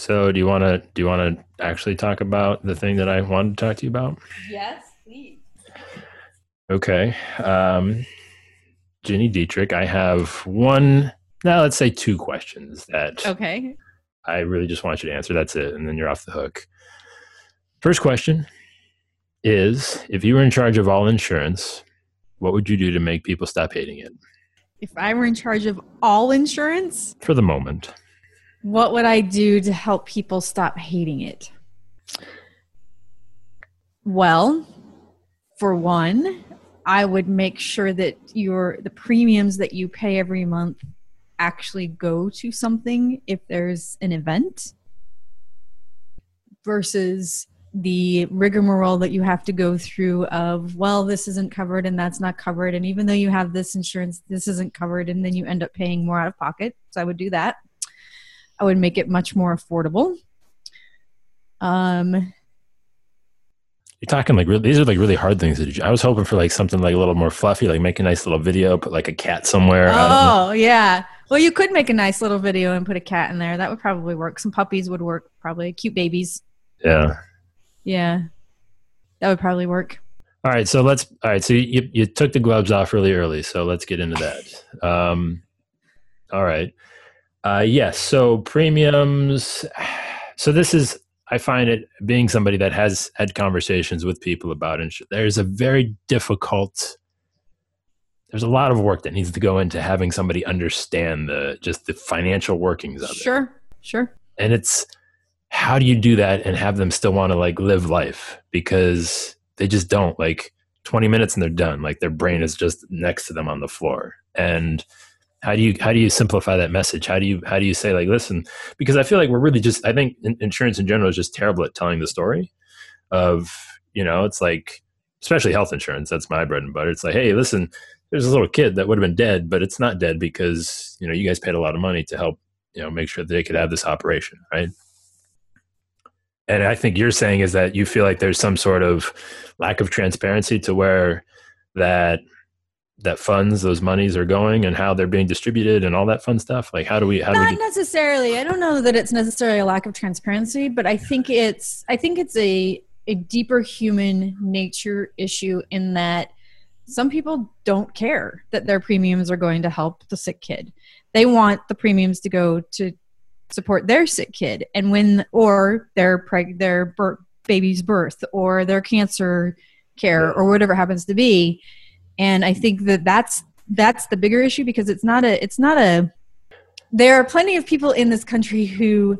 So, do you want to do you want to actually talk about the thing that I wanted to talk to you about? Yes, please. Okay. Um, Gini Dietrich, I have one, now let's say two questions that Okay. I really just want you to answer. That's it. And then you're off the hook. First question is if you were in charge of all insurance, what would you do to make people stop hating it If I were in charge of all insurance, for the moment? What would I do to help people stop hating it? Well, for one, I would make sure that your the premiums that you pay every month actually go to something if there's an event versus the rigmarole that you have to go through of well this isn't covered and that's not covered. And even though you have this insurance this isn't covered and then you end up paying more out of pocket. So i would do that i would make it much more affordable um You're talking like really, these are like really hard things to do. I was hoping for like something like a little more fluffy, like make a nice little video, put like a cat somewhere. I don't know. oh yeah well you could make a nice little video and put a cat in there that would probably work some puppies would work probably cute babies Yeah. yeah that would probably work All right, so let's. All right, so you you took the gloves off really early, so let's get into that. Um, all right, uh, yes. So premiums. So this is. I find it being somebody that has had conversations with people about insurance. There's a very difficult. There's a lot of work that needs to go into having somebody understand the just the financial workings of it sure sure and it's how do you do that and have them still want to like live life because they just don't like 20 minutes and they're done like their brain is just next to them on the floor and how do you how do you simplify that message? How do you how do you say like listen because i feel like we're really just i think insurance in general is just terrible at telling the story of you know it's like especially health insurance that's my bread and butter. It's like hey listen there's a little kid that would have been dead but it's not dead because you know you guys paid a lot of money to help you know make sure that they could have this operation right? And i think you're saying is that you feel like there's some sort of lack of transparency to where that that funds those monies are going and how they're being distributed and all that fun stuff? Like how do we how do we not get, necessarily. I don't know that it's necessarily a lack of transparency but i think it's i think it's a a deeper human nature issue in that some people don't care that their premiums are going to help the sick kid. They want the premiums to go to support their sick kid. And when or their preg their bir- baby's birth or their cancer care or whatever it happens to be and i think that that's that's the bigger issue because it's not a it's not a there are plenty of people in this country who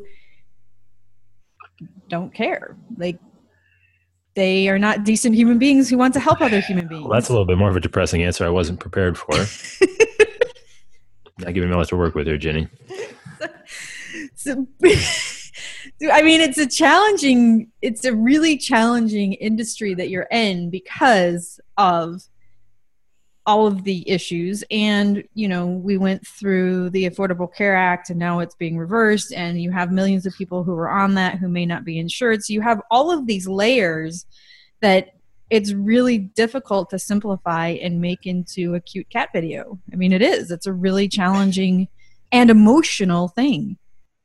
don't care. Like they are not decent human beings who want to help other human beings. well, that's a little bit more of a depressing answer i wasn't prepared for. Not giving me much to work with here Gini. So, I mean, it's a challenging, it's a really challenging industry that you're in because of all of the issues. And, you know, we went through the Affordable Care Act and now it's being reversed, and you have millions of people who are on that who may not be insured. So you have all of these layers that it's really difficult to simplify and make into a cute cat video. I mean, it is. It's a really challenging and emotional thing.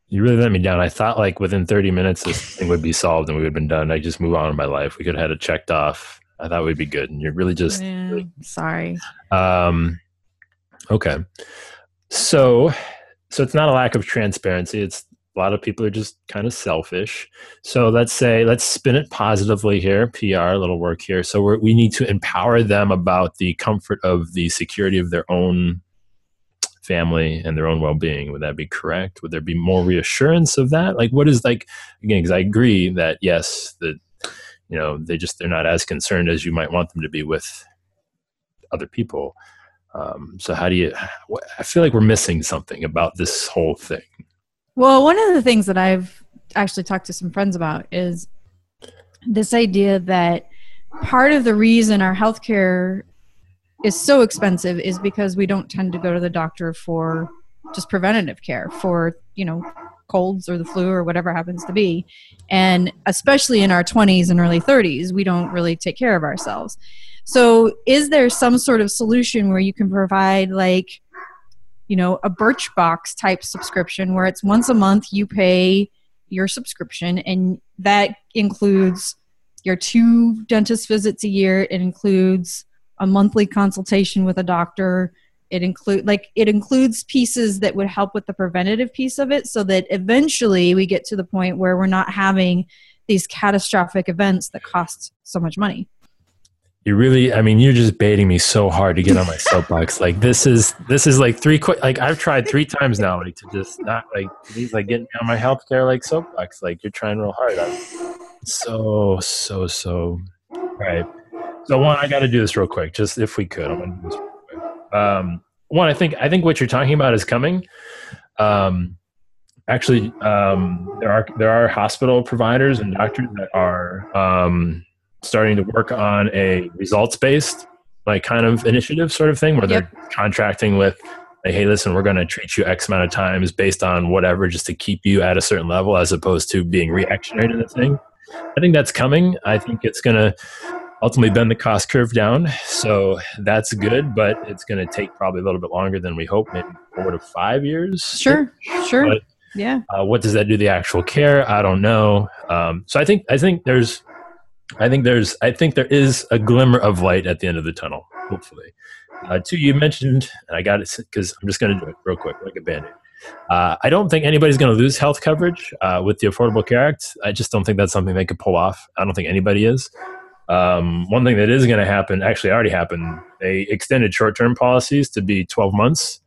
you really let me down i thought like within 30 minutes this thing would be solved and we would have been done i just move on in my life we could have had it checked off i thought we'd be good and you're really just Yeah, sorry. Um, okay. So, so it's not a lack of transparency. It's a lot of people are just kind of selfish. So let's say, let's spin it positively here. PR, a little work here. So we're, we need to empower them about the comfort of the security of their own family and their own well-being. Would that be correct? Would there be more reassurance of that? Like, what is like again? Because I agree that yes, that you know they just they're not as concerned as you might want them to be with other people. Um, so how do you? I feel like we're missing something about this whole thing. Well, one of the things that I've actually talked to some friends about is this idea that part of the reason our healthcare is so expensive is because we don't tend to go to the doctor for just preventative care for, you know, colds or the flu or whatever happens to be. And especially in our 20s and early 30s, we don't really take care of ourselves. So, is there some sort of solution where you can provide like you know a Birchbox type subscription where it's once a month you pay your subscription, and that includes your two dentist visits a year. It includes a monthly consultation with a doctor. It include like it includes pieces that would help with the preventative piece of it, so that eventually we get to the point where we're not having these catastrophic events that cost so much money. You really i mean you're just baiting me so hard to get on my soapbox. Like this is this is like three quick like i've tried three times now like to just not like these like getting on my healthcare like soapbox. Like you're trying real hard. I'm so so so right. So one i got to do this real quick just if we could. I'm gonna do this um one i think i think what you're talking about is coming. Um actually um there are there are hospital providers and doctors that are um starting to work on a results based like kind of initiative sort of thing where yep. they're contracting with like hey listen we're going to treat you x amount of times based on whatever just to keep you at a certain level as opposed to being reactionary to the thing. I think that's coming. I think it's going to ultimately bend the cost curve down so that's good but it's going to take probably a little bit longer than we hope maybe four to five years sure sure but, yeah uh, what does that do to the actual care i don't know um, so i think i think there's I think there's I think there is a glimmer of light at the end of the tunnel. Hopefully, uh, two you mentioned, and I got it because I'm just going to do it real quick, like a band-aid. Uh, I don't think anybody's going to lose health coverage uh, with the Affordable Care Act. I just don't think that's something they could pull off. I don't think anybody is. Um, one thing that is going to happen, actually already happened, they extended short-term policies to be 12 months.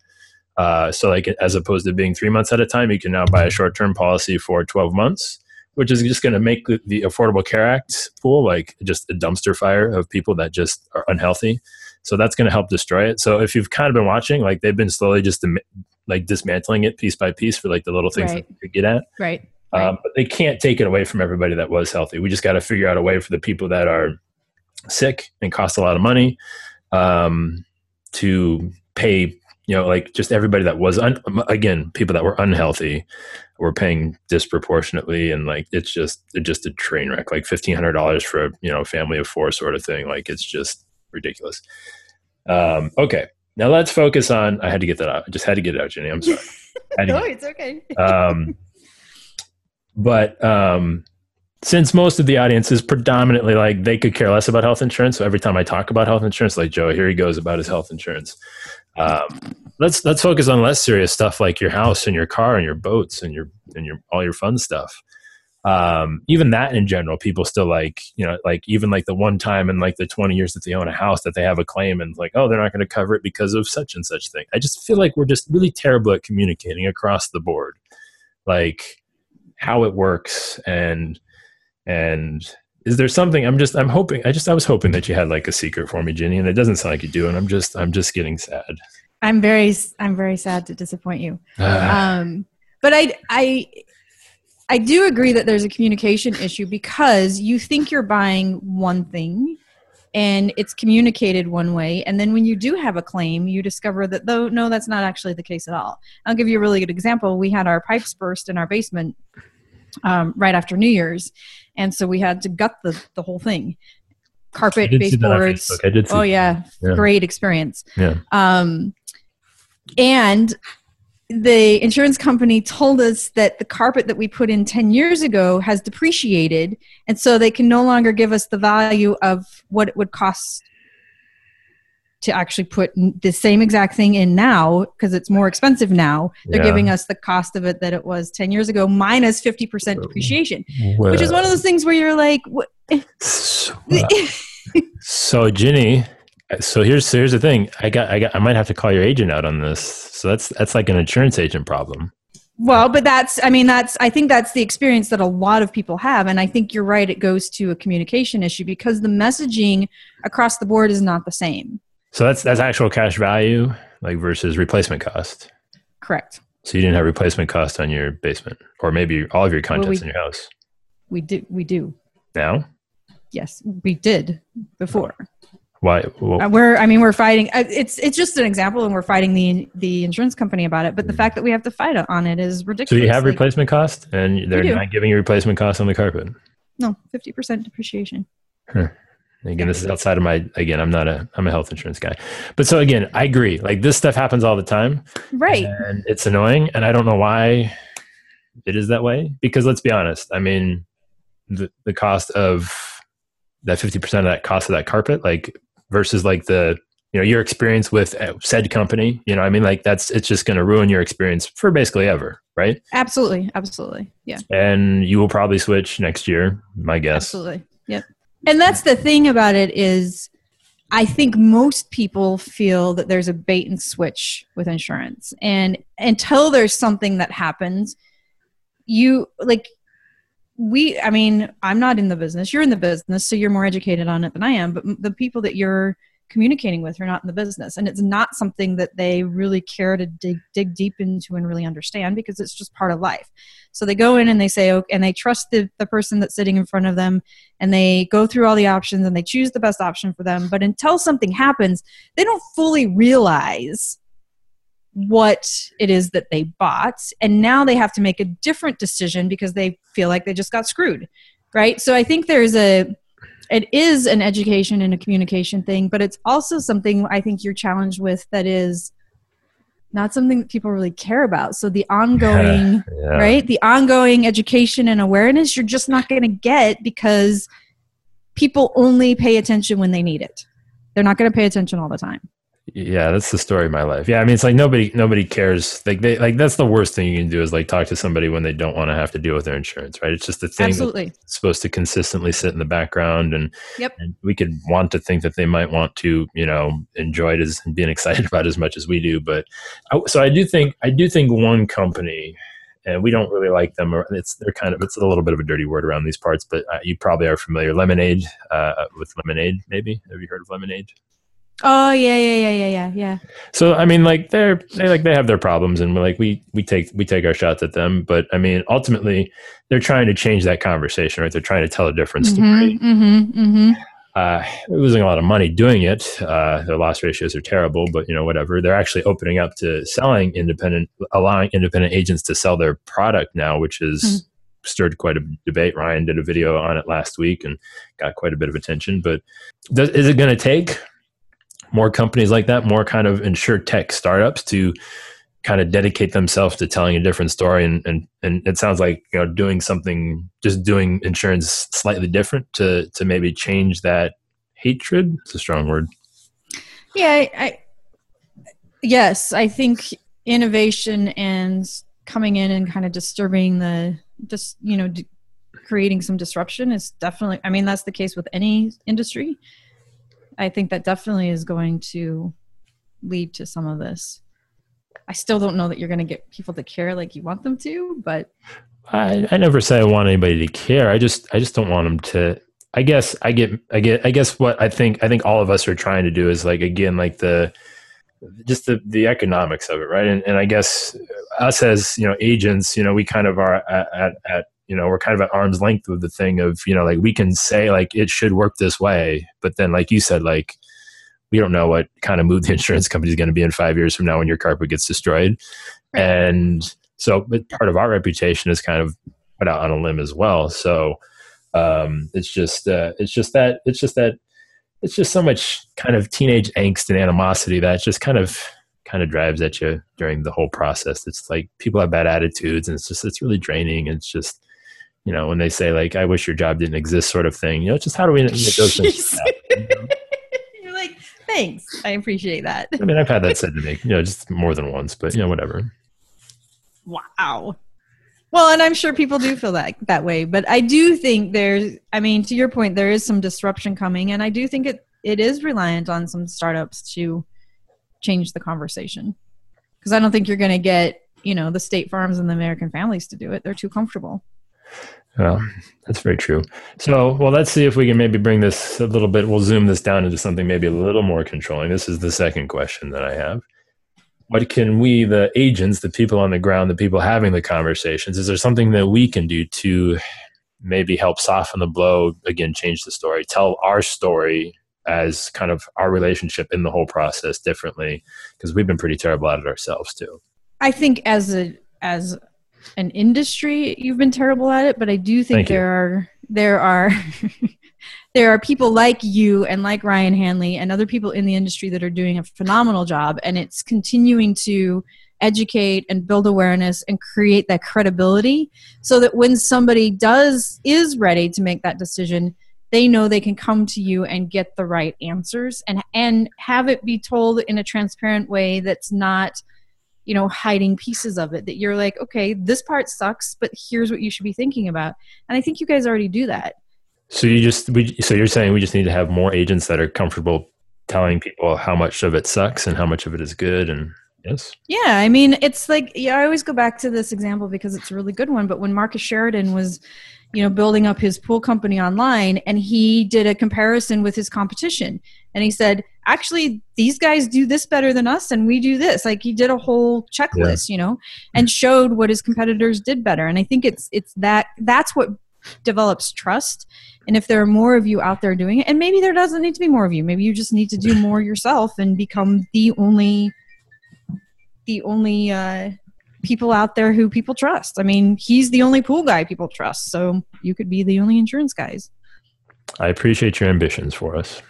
Uh, so, like as opposed to being three months at a time, you can now buy a short-term policy for 12 months which is just going to make the, Affordable Care Act pool like just a dumpster fire of people that just are unhealthy. So that's going to help destroy it. So if you've kind of been watching, like they've been slowly just like dismantling it piece by piece for like the little things right. that you get at. Right. Um, but they can't take it away from everybody that was healthy. We just got to figure out a way for the people that are sick and cost a lot of money um, to pay you know like just everybody that was un- again people that were unhealthy were paying disproportionately and like it's just it's just a train wreck. Like $1500 for a you know family of four sort of thing like it's just ridiculous. Um okay. Now let's focus on i had to get that out i just had to get it out Gini. I'm sorry. No it's okay. Um but um since most of the audience is predominantly like they could care less about health insurance so every time i talk about health insurance like joe here he goes about his health insurance um, let's let's focus on less serious stuff like your house and your car and your boats and your and your all your fun stuff. Um, even that in general, people still like you know like even like the one time in like the twenty years that they own a house that they have a claim and like oh they're not going to cover it because of such and such thing. I just feel like we're just really terrible at communicating across the board, like how it works and and is there something i'm just i'm hoping i just i was hoping that you had like a secret for me Gini and it doesn't sound like you do and i'm just i'm just getting sad I'm very I'm very sad to disappoint you. Ah. Um, but I I I do agree that there's a communication issue because you think you're buying one thing and it's communicated one way. And then when you do have a claim you discover that though no that's not actually the case at all. I'll give you a really good example. We had our pipes burst in our basement um, right after new year's and so we had to gut the, the whole thing. Carpet baseboards. Oh yeah, yeah, great experience. Yeah. Um and the insurance company told us that the carpet that we put in 10 years ago has depreciated and so they can no longer give us the value of what it would cost to actually put the same exact thing in now because it's more expensive now they're yeah. giving us the cost of it that it was 10 years ago minus 50% depreciation well, which is one of those things where you're like what? so, so Gini so here's here's the thing. I got I got I might have to call your agent out on this. So that's that's like an insurance agent problem. Well, but that's I mean that's I think that's the experience that a lot of people have and I think you're right it goes to a communication issue because the messaging across the board is not the same. So that's that's actual cash value like versus replacement cost. Correct. So you didn't have replacement cost on your basement or maybe all of your contents well, we, in your house. We do we do. Now? Yes, we did before. Why? Well, uh, we're, I mean, we're fighting. Uh, it's it's just an example, and we're fighting the the insurance company about it. But the fact that we have to fight on it is ridiculous. So you have like, replacement cost, and they're not giving you replacement cost on the carpet. No, fifty percent depreciation. Huh. Again, this is outside of my. Again, I'm not a. I'm a health insurance guy, but so again, I agree. Like this stuff happens all the time, right? And it's annoying, and I don't know why it is that way because let's be honest i mean the, the cost of that 50% of that cost of that carpet like versus like the you know your experience with uh, said company you know i mean? Like that's it's just going to ruin your experience for basically ever right? Absolutely absolutely yeah. And you will probably switch next year my guess. Absolutely yep. And that's the thing about it is i think most people feel that there's a bait and switch with insurance. And until there's something that happens you like we i mean i'm not in the business. You're in the business so you're more educated on it than i am but the people that you're communicating with are not in the business. And it's not something that they really care to dig, dig deep into and really understand because it's just part of life. So they go in and they say okay, and they trust the, the person that's sitting in front of them and they go through all the options and they choose the best option for them. But until something happens they don't fully realize what it is that they bought and now they have to make a different decision because they feel like they just got screwed right so i think there's a it is an education and a communication thing, but it's also something I think you're challenged with that is not something that people really care about. So the ongoing, yeah. right? The ongoing education and awareness you're just not going to get because people only pay attention when they need it. They're not going to pay attention all the time yeah that's the story of my life yeah i mean it's like nobody nobody cares like they like that's the worst thing you can do is like talk to somebody when they don't want to have to deal with their insurance right it's just the thing Absolutely. that's supposed to consistently sit in the background and, yep. and we could want to think that they might want to you know enjoy it as and being excited about it as much as we do but I, so i do think i do think one company and we don't really like them. Or It's they're kind of it's a little bit of a dirty word around these parts, but uh, you probably are familiar. Lemonade uh, with Lemonade, maybe have you heard of Lemonade? Oh yeah, yeah, yeah, yeah, yeah, yeah. So I mean, like they're they like they have their problems, and like we we take we take our shots at them. But I mean, ultimately, they're trying to change that conversation, right? They're trying to tell a different mm-hmm, story. Mm-hmm, mm-hmm. Uh, losing a lot of money doing it. Uh, their loss ratios are terrible, but you know whatever. They're actually opening up to selling independent, allowing independent agents to sell their product now, which has mm-hmm. stirred quite a debate. Ryan did a video on it last week and got quite a bit of attention. But does, is it going to take? More companies like that, more kind of insurtech startups to kind of dedicate themselves to telling a different story. And, and and it sounds like you know doing something just doing insurance slightly different to to maybe change that hatred it's a strong word. Yeah I, I yes i think innovation and coming in and kind of disturbing the just you know d- creating some disruption is definitely i mean that's the case with any industry I think that definitely is going to lead to some of this. I still don't know that you're going to get people to care like you want them to, but I, I never say I want anybody to care. I just I just don't want them to. I guess I get I get I guess what I think I think all of us are trying to do is like again like the just the the economics of it, right? And and I guess us as you know agents, you know, we kind of are at, at, at you know we're kind of at arm's length with the thing of you know like we can say like it should work this way but then like you said like we don't know what kind of mood the insurance company is going to be in five years from now when your carpet gets destroyed right. and so part of our reputation is kind of put out on a limb as well so um, it's just uh, it's just that it's just that it's just so much kind of teenage angst and animosity that just kind of kind of drives at you during the whole process. It's like people have bad attitudes and it's just it's really draining. It's just you know, when they say like, "I wish your job didn't exist," sort of thing. You know, just how do we make those things? happen. You're like, thanks, I appreciate that. I mean, I've had that said to me, you know, just more than once, but you know, whatever. Wow. Well, and I'm sure people do feel that that way, but I do think there's. I mean, to your point, there is some disruption coming, and I do think it it is reliant on some startups to change the conversation because I don't think you're going to get you know the state farms and the American families to do it. They're too comfortable. Well, that's very true. So, well, let's see if we can maybe bring this a little bit. We'll zoom this down into something maybe a little more controlling. This is the second question that I have. What can we, the agents, the people on the ground, the people having the conversations, is there something that we can do to maybe help soften the blow, again, change the story, tell our story as kind of our relationship in the whole process differently? Because we've been pretty terrible at it ourselves too. I think as a as an industry you've been terrible at it but i do think Thank there you. are there are there are people like you and like ryan hanley and other people in the industry that are doing a phenomenal job and it's continuing to educate and build awareness and create that credibility so that when somebody does is ready to make that decision they know they can come to you and get the right answers and and have it be told in a transparent way that's not you know hiding pieces of it that you're like okay this part sucks but here's what you should be thinking about. And i think you guys already do that. So you just we, so you're saying we just need to have more agents that are comfortable telling people how much of it sucks and how much of it is good and yes? Yeah i mean it's like yeah i always go back to this example because it's a really good one but when marcus sheridan was you know building up his pool company online and he did a comparison with his competition and he said actually these guys do this better than us and we do this. Like he did a whole checklist yeah. you know and showed what his competitors did better. And i think it's it's that that's what develops trust. And if there are more of you out there doing it and maybe there doesn't need to be more of you. Maybe you just need to do more yourself and become the only the only uh, people out there who people trust. I mean he's the only pool guy people trust. So you could be the only insurance guys. I appreciate your ambitions for us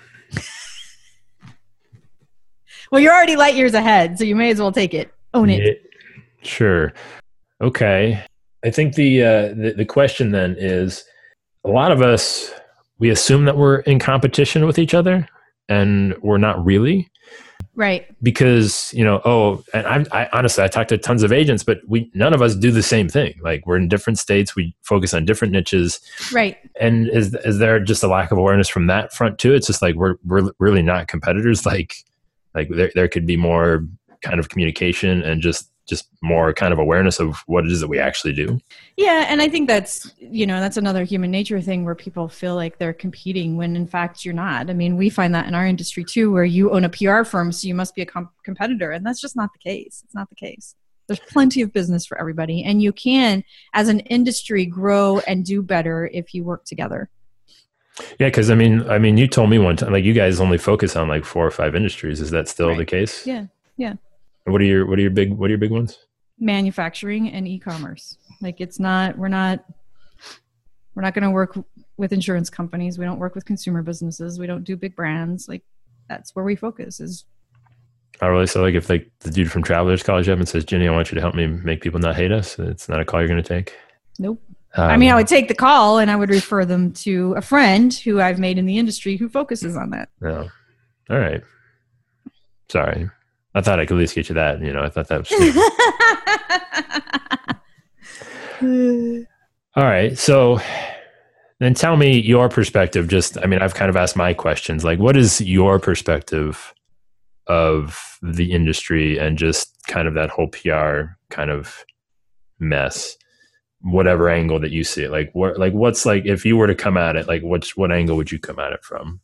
well you're already light years ahead so you may as well take it own it sure okay I think the, uh, the the question then is a lot of us we assume that we're in competition with each other, and we're not really. Right. Because you know, oh, and I, I honestly I talked to tons of agents, but we none of us do the same thing. Like we're in different states, we focus on different niches. Right. And is is there just a lack of awareness from that front too? It's just like we're we're really not competitors. Like like there there could be more kind of communication and just just more kind of awareness of what it is that we actually do. Yeah, and I think that's you know that's another human nature thing where people feel like they're competing when in fact you're not. I mean, we find that in our industry too, where you own a PR firm, so you must be a comp- competitor, and that's just not the case. It's not the case. There's plenty of business for everybody, and you can, as an industry, grow and do better if you work together. Yeah, because I mean, I mean, you told me one time, like you guys only focus on like four or five industries. Is that still right. the case? Yeah, yeah. What are your What are your big What are your big ones? Manufacturing and e-commerce. Like it's not. We're not. We're not going to work with insurance companies. We don't work with consumer businesses. We don't do big brands. Like that's where we focus. Is Oh, really? So, like, if like the dude from Travelers calls you up and says, "Gini, I want you to help me make people not hate us," it's not a call you're going to take. Nope. Um, I mean, I would take the call and I would refer them to a friend who I've made in the industry who focuses on that. Oh. All right. Sorry. I thought I could at least get you that. You know, I thought that was. All right. So then tell me your perspective. Just, I mean, I've kind of asked my questions. Like, what is your perspective of the industry and just kind of that whole PR kind of mess? Whatever angle that you see it, like what, like what's like if you were to come at it, like what's what angle would you come at it from?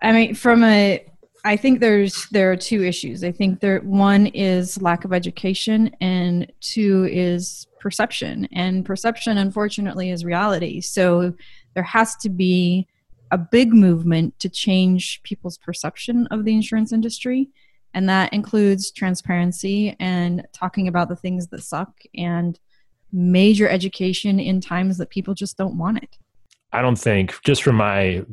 I mean, from a I think there's there are two issues. I think there one is lack of education, and two is perception. And perception, unfortunately, is reality. So there has to be a big movement to change people's perception of the insurance industry, and that includes transparency and talking about the things that suck and major education in times that people just don't want it. I don't think, just from my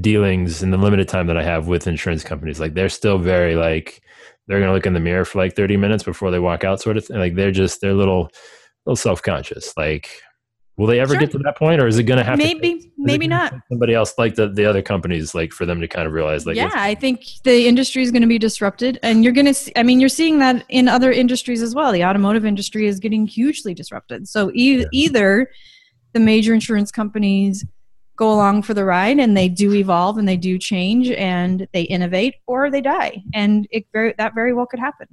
dealings and the limited time that I have with insurance companies. Like they're still very like they're gonna look in the mirror for like 30 minutes before they walk out, sort of thing. Like they're just they're little little self conscious. Like will they ever sure. get to that point or is it gonna have maybe to, maybe not somebody else like the, the other companies like for them to kind of realize like yeah i think the industry is going to be disrupted and you're going to see i mean you're seeing that in other industries as well the automotive industry is getting hugely disrupted so e- yeah. either the major insurance companies go along for the ride and they do evolve and they do change and they innovate or they die and it very that very well could happen